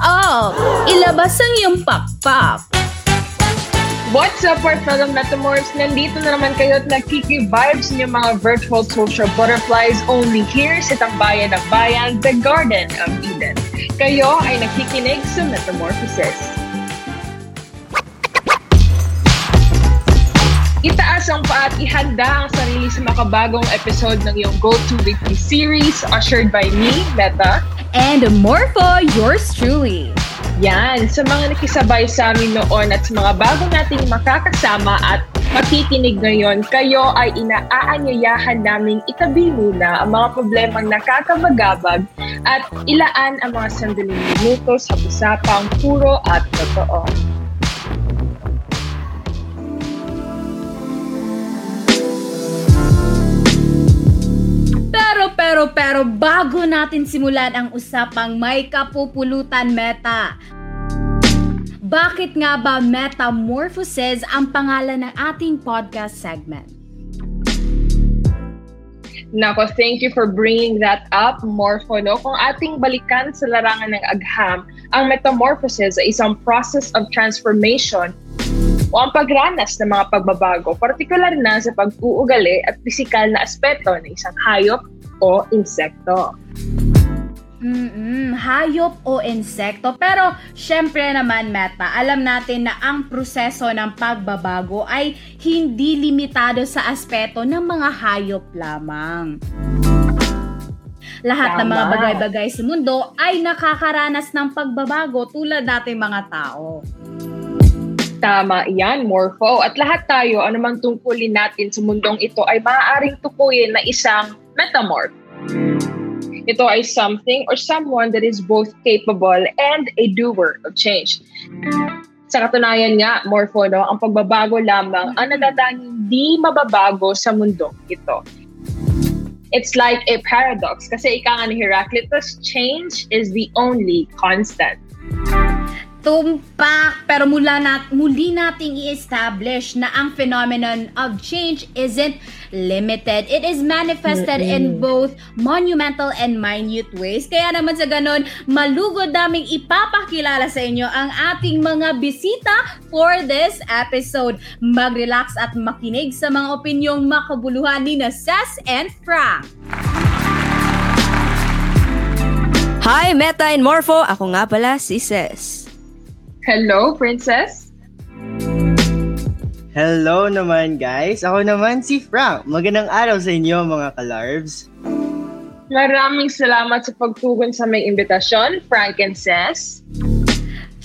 up! Ilabas ang iyong pakpak! What's up, our fellow Metamorphs? Nandito na naman kayo at nagkiki-vibes niyo mga virtual social butterflies only here sa Tambayan ng Bayan, the Garden of Eden. Kayo ay nakikinig sa Metamorphosis. Ang paa at ihanda ang sarili sa makabagong episode ng iyong Go-To Weekly Series ushered by me, Meta. And Morpho, yours truly. Yan, sa mga nakisabay sa amin noon at sa mga bago nating makakasama at makikinig ngayon, kayo ay inaaanyayahan naming itabi muna ang mga problemang nakakabagabag at ilaan ang mga sandaling minuto sa usapang puro at totoo. Pero bago natin simulan ang usapang may kapupulutan meta. Bakit nga ba Metamorphosis ang pangalan ng ating podcast segment? Nako, thank you for bringing that up, Morpho. No? Kung ating balikan sa larangan ng agham, ang metamorphosis ay isang process of transformation o ang pagranas ng mga pagbabago, partikular na sa pag-uugali at pisikal na aspeto ng isang hayop o insekto. Mm-mm, hayop o insekto. Pero, syempre naman, Meta, alam natin na ang proseso ng pagbabago ay hindi limitado sa aspeto ng mga hayop lamang. Lahat ng mga Tama. bagay-bagay sa mundo ay nakakaranas ng pagbabago tulad nating mga tao. Tama yan, Morpho. At lahat tayo, anumang tungkulin natin sa mundong ito ay maaaring tukuyin na isang metamorph. Ito ay something or someone that is both capable and a doer of change. Sa katunayan nga, Morpho, no, ang pagbabago lamang ang natatanging di mababago sa mundong ito. It's like a paradox kasi ika nga ni Heraclitus, change is the only constant. Tumpak! Pero mula nat muli nating i-establish na ang phenomenon of change isn't limited. It is manifested in both monumental and minute ways. Kaya naman sa ganun, malugod naming ipapakilala sa inyo ang ating mga bisita for this episode. Mag-relax at makinig sa mga opinyong makabuluhan ni na Ses and Frank. Hi, Meta and Morpho! Ako nga pala si Ses. Hello, Princess? Hello naman guys, ako naman si Frank. Magandang araw sa inyo mga kalarbs. Maraming salamat sa pagtugon sa may imbitasyon, Frank and Ses.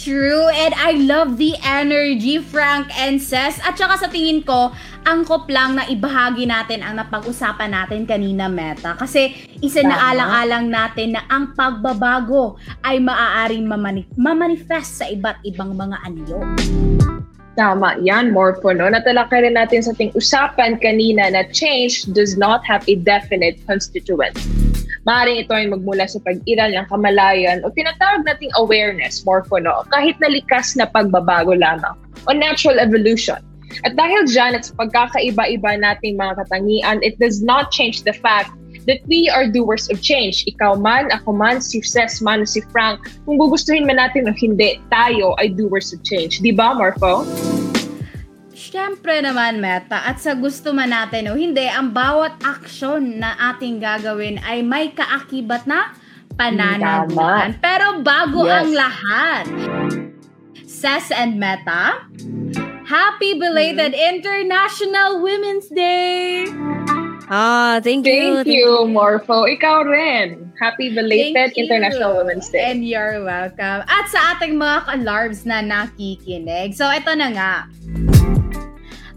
True, and I love the energy, Frank and Ses. At saka sa tingin ko, angkop lang na ibahagi natin ang napag-usapan natin kanina, Meta. Kasi isa na alang-alang natin na ang pagbabago ay maaaring mamani- mamanifest sa iba't ibang mga anyo. Tama yan, Morpho. No? Natalakay rin natin sa ating usapan kanina na change does not have a definite constituent. Maaaring ito ay magmula sa pag-iral ng kamalayan o tinatawag nating awareness, Morpho, no? kahit na likas na pagbabago lamang o natural evolution. At dahil dyan at sa pagkakaiba-iba nating mga katangian, it does not change the fact that we are doers of change. Ikaw man, ako man, si Ses man, si Frank, kung gugustuhin man natin o hindi, tayo ay doers of change. Di ba, Morpho? Siyempre naman, Meta, at sa gusto man natin o hindi, ang bawat aksyon na ating gagawin ay may kaakibat na pananagutan. Pero bago Yes. ang lahat, Ses and Meta, Happy belated International Women's Day! Ah, thank you. Thank you, Morpho. Ikaw rin. Happy belated Thank you. International Women's Day. And you're welcome. At sa ating mga kalarbs na nakikinig. So, ito na nga.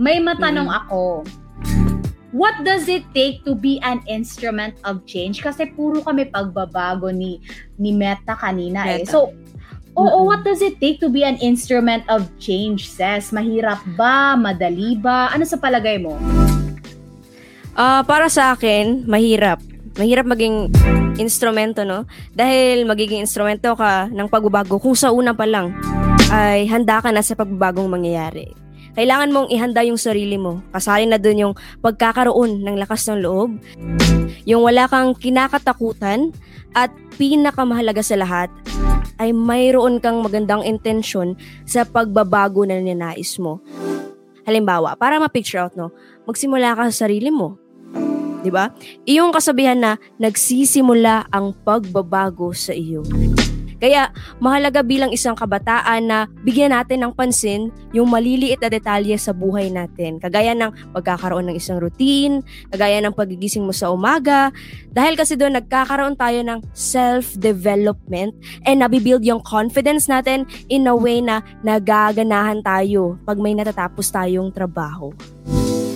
May matanong Hmm. ako. What does it take to be an instrument of change? Kasi puro kami pagbabago ni ni Meta kanina eh. Meta. So, oo, Mm-mm. what does it take to be an instrument of change, Ses? Mahirap ba? Madali ba? Ano sa palagay mo? Ah, para sa akin, mahirap. Mahirap maging instrumento, no? Dahil magiging instrumento ka ng pagbabago kung sa una pa lang ay handa ka na sa pagbabagong mangyayari. Kailangan mong ihanda yung sarili mo. Kasali na dun yung pagkakaroon ng lakas ng loob, yung wala kang kinakatakutan, at pinakamahalaga sa lahat, ay mayroon kang magandang intensyon sa pagbabago na ninais mo. Halimbawa, para ma-picture out, no, magsimula ka sa sarili mo. 'Di ba? Iyong kasabihan na nagsisimula ang pagbabago sa iyo. Kaya mahalaga bilang isang kabataan na bigyan natin ng pansin yung maliliit na detalye sa buhay natin. Kagaya ng pagkakaroon ng isang routine, kagaya ng pagigising mo sa umaga. Dahil kasi doon nagkakaroon tayo ng self-development and nabibuild yung confidence natin in a way na nagaganahan tayo pag may natatapos tayong trabaho.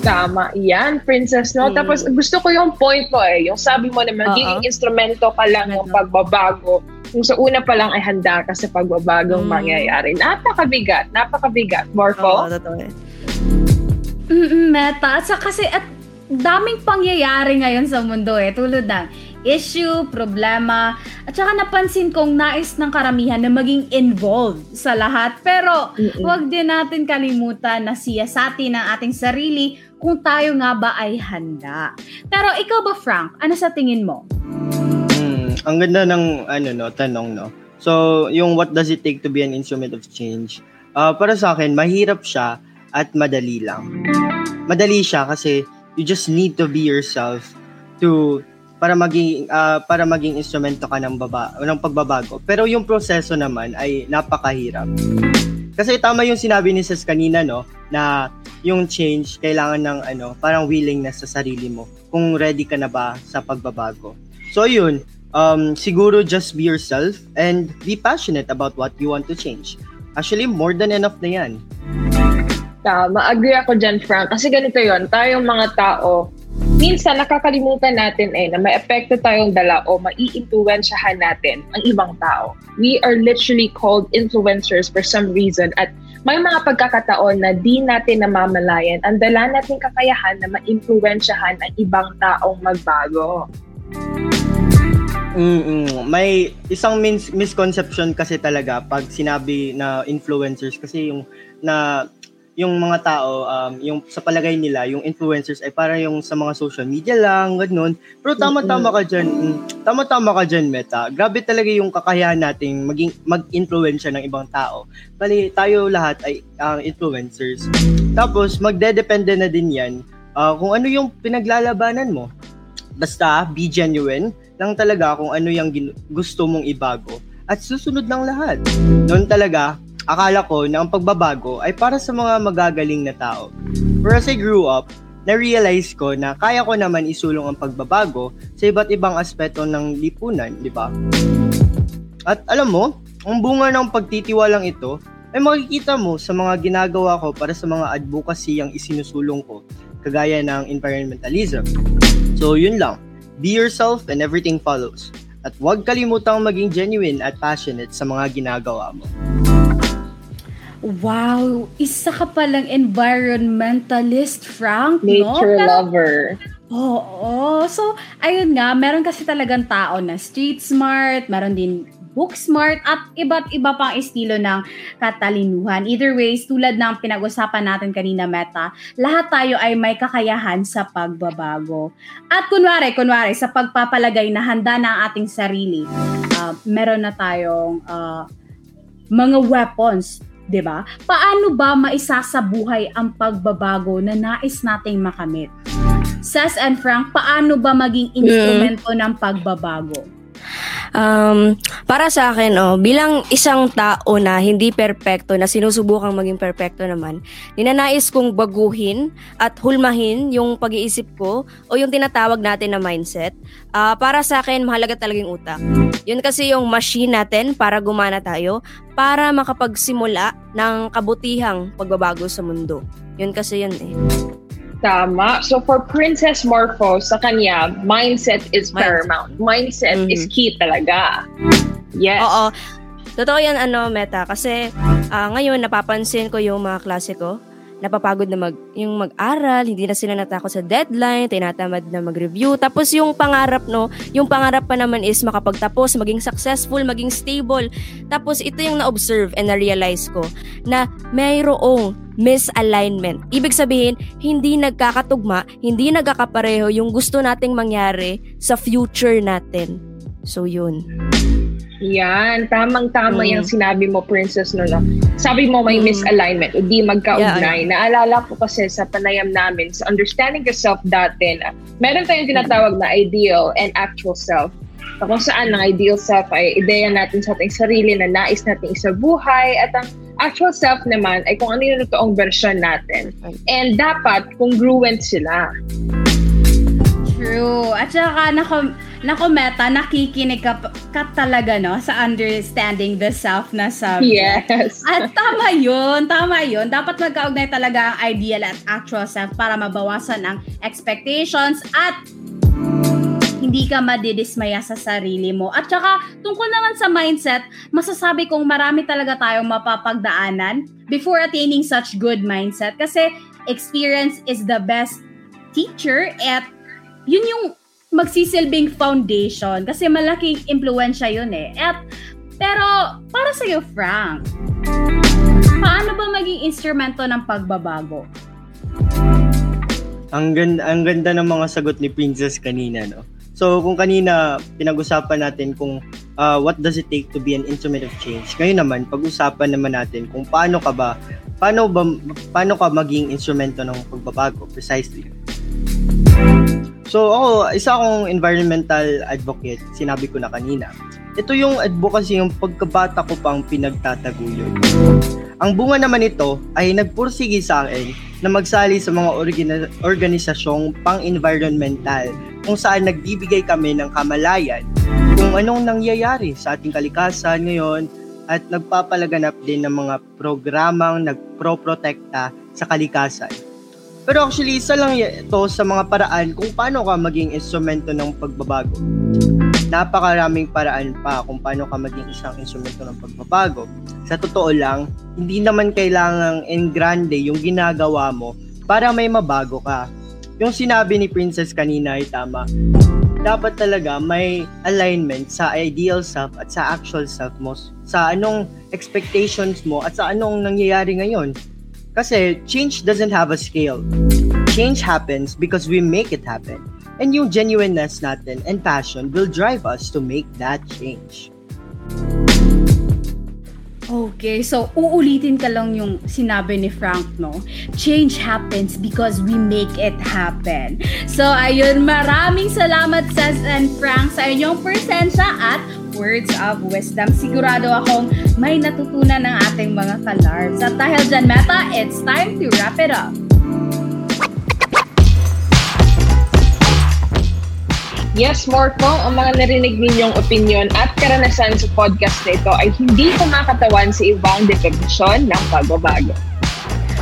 Tama, yan, princess, no? Hmm. Tapos gusto ko yung point mo eh, yung sabi mo na magiging Oo. instrumento ka lang ng pagbabago. Kung sa una pa lang ay handa ka sa pagbabagong Hmm. mangyayari. Napakabigat, napakabigat. Oo, Morpho? totoo. eh. Mm-mm, meta. At sa kasi at daming pangyayari ngayon sa mundo eh. Tulad ng issue, problema, at saka napansin kong nais ng karamihan na maging involved sa lahat. Pero Mm-mm. huwag din natin kalimutan na siyasatin ng ating sarili kung tayo nga ba ay handa. Pero ikaw ba, Frank? Ano sa tingin mo? Hmm, ang ganda ng ano no, tanong no. So, yung what does it take to be an instrument of change? Ah, para sa akin, mahirap siya at madali lang. Madali siya kasi you just need to be yourself to para maging ah, para maging instrumento ka ng baba ng pagbabago. Pero yung proseso naman ay napakahirap. Kasi tama yung sinabi ni Sis kanina no na yung change kailangan ng ano, parang willingness sa sarili mo kung ready ka na ba sa pagbabago. So yun, um, siguro just be yourself and be passionate about what you want to change. Actually, more than enough na yan. Tama, agree ako dyan, Frank. Kasi ganito yon tayong mga tao, minsan nakakalimutan natin eh na may epekto tayong dala o maiimpluwensyahan natin ang ibang tao. We are literally called influencers for some reason at may mga pagkakataon na di natin namamalayan ang dala nating kakayahan na maimpluwensyahan ang ibang taong magbago. Mm May isang mis- misconception kasi talaga pag sinabi na influencers kasi yung na yung mga tao um, yung sa palagay nila yung influencers ay para yung sa mga social media lang ganun. Pero tama-tama ka diyan tama-tama ka diyan Meta. Grabe talaga yung kakayahan nating maging mag-influensya ng ibang tao. Bali tayo lahat ay ang influencers. Tapos magdedepende na din yan ah, kung ano yung pinaglalabanan mo. Basta be genuine lang talaga kung ano yung gin- gusto mong ibago at susunod ng lahat. Noon talaga, akala ko na ang pagbabago ay para sa mga magagaling na tao. Pero as I grew up, na-realize ko na kaya ko naman isulong ang pagbabago sa iba't ibang aspeto ng lipunan, di ba? At alam mo, ang bunga ng pagtitiwalang ito ay makikita mo sa mga ginagawa ko para sa mga advocacy ang isinusulong ko, kagaya ng environmentalism. So yun lang, be yourself and everything follows. At huwag kalimutang maging genuine at passionate sa mga ginagawa mo. Wow, isa ka palang environmentalist, Frank, no? Nature Pero- lover. Oo. So, ayun nga, meron kasi talagang tao na street smart, meron din book smart, at iba't iba pang estilo ng katalinuhan. Either ways, tulad ng pinag-usapan natin kanina, Meta, lahat tayo ay may kakayahan sa pagbabago. At kunwari, kunwari, sa pagpapalagay na handa na ang ating sarili, ah, meron na tayong ah, mga weapons 'di ba? Paano ba maisasabuhay ang pagbabago na nais nating makamit? Sas and Frank, paano ba maging instrumento ng pagbabago? Um, para sa akin, oh, bilang isang tao na hindi perpekto, na sinusubukang maging perpekto naman, ninanais kong baguhin at hulmahin yung pag-iisip ko o yung tinatawag natin na mindset. Ah, para sa akin, mahalaga talaga yung utak. Yun kasi yung machine natin para gumana tayo, para makapagsimula ng kabutihang pagbabago sa mundo. Yun kasi yun eh. Tama. So for Princess Morpho, sa kanya, mindset is paramount. Mindset Mhm. is key talaga. Yes. Oo. Totoo yan, ano, Meta. Kasi ah, ngayon, napapansin ko yung mga klase ko, napapagod na mag, yung mag-aral, hindi na sila natakot sa deadline, tinatamad na mag-review. Tapos yung pangarap, no, yung pangarap pa naman is makapagtapos, maging successful, maging stable. Tapos ito yung na-observe and na-realize ko na mayroong misalignment. Ibig sabihin, hindi nagkakatugma, hindi nagkakapareho yung gusto nating mangyari sa future natin. So, yun. Yan, tamang-tama Mm. yung sinabi mo, Princess Nono. Sabi mo may Mm. misalignment, hindi magkaugnay. Yeah, Naalala ko kasi sa panayam namin, sa understanding yourself dati na meron tayong tinatawag na ideal and actual self. Kung saan ang ideal self ay ideya natin sa ating sarili na nais natin isa buhay at ang actual self naman ay kung ano yung totoong version natin. And dapat congruent sila. True. At saka, nako, nako Meta, nakikinig ka, ka talaga, no? Sa understanding the self na subject. Yes. At tama yun, tama yun. Dapat magkaugnay talaga ang ideal at actual self para mabawasan ang expectations at hindi ka madidismaya sa sarili mo. At saka, tungkol naman sa mindset, masasabi kong marami talaga tayong mapapagdaanan before attaining such good mindset kasi experience is the best teacher at yun yung magsisilbing foundation kasi malaking impluensya yun eh. At, pero, para sa'yo, Frank, paano ba maging instrumento ng pagbabago? Ang ganda, ang ganda ng mga sagot ni Princess kanina, no? So, kung kanina pinag-usapan natin kung uh, what does it take to be an instrument of change, ngayon naman, pag-usapan naman natin kung paano ka ba, paano ba, paano ka maging instrumento ng pagbabago, precisely. So, ako, isa akong environmental advocate, sinabi ko na kanina. Ito yung advocacy yung pagkabata ko pang pinagtataguyod. Ang bunga naman nito ay nagpursige sa akin na magsali sa mga organa- organisasyong pang-environmental kung saan nagbibigay kami ng kamalayan kung anong nangyayari sa ating kalikasan ngayon at nagpapalaganap din ng mga programang nagpro-protekta sa kalikasan. Pero actually, isa lang ito sa mga paraan kung paano ka maging instrumento ng pagbabago. Napakaraming paraan pa kung paano ka maging isang instrumento ng pagbabago. Sa totoo lang, hindi naman kailangang en grande yung ginagawa mo para may mabago ka. Yung sinabi ni Princess kanina ay tama. Dapat talaga may alignment sa ideal self at sa actual self mo. Sa anong expectations mo at sa anong nangyayari ngayon. Kasi change doesn't have a scale. Change happens because we make it happen. And yung genuineness natin and passion will drive us to make that change. Okay, so uulitin ka lang yung sinabi ni Frank, no? Change happens because we make it happen. So, ayun, maraming salamat, Ses and Frank, sa inyong presensya at words of wisdom. Sigurado akong may natutunan ng ating mga kalarbs. At dahil dyan, Meta, it's time to wrap it up. Yes, Morco, ang mga narinig ninyong opinion at karanasan sa podcast na ito ay hindi kumakatawan sa ibang definisyon ng pagbabago.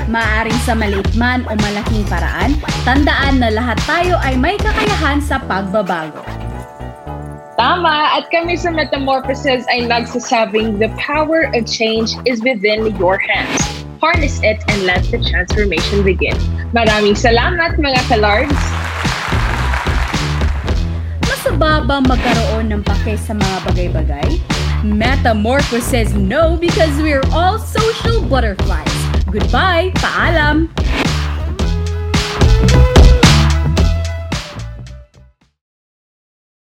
Maaring sa maliit man o malaking paraan, tandaan na lahat tayo ay may kakayahan sa pagbabago. Tama! At kami sa Metamorphosis ay nagsasabing the power of change is within your hands. Harness it and let the transformation begin. Maraming salamat mga kalarbs! Masaba ba magkaroon ng pake sa mga bagay-bagay? Metamorphosis no because we're all social butterflies. Goodbye, paalam!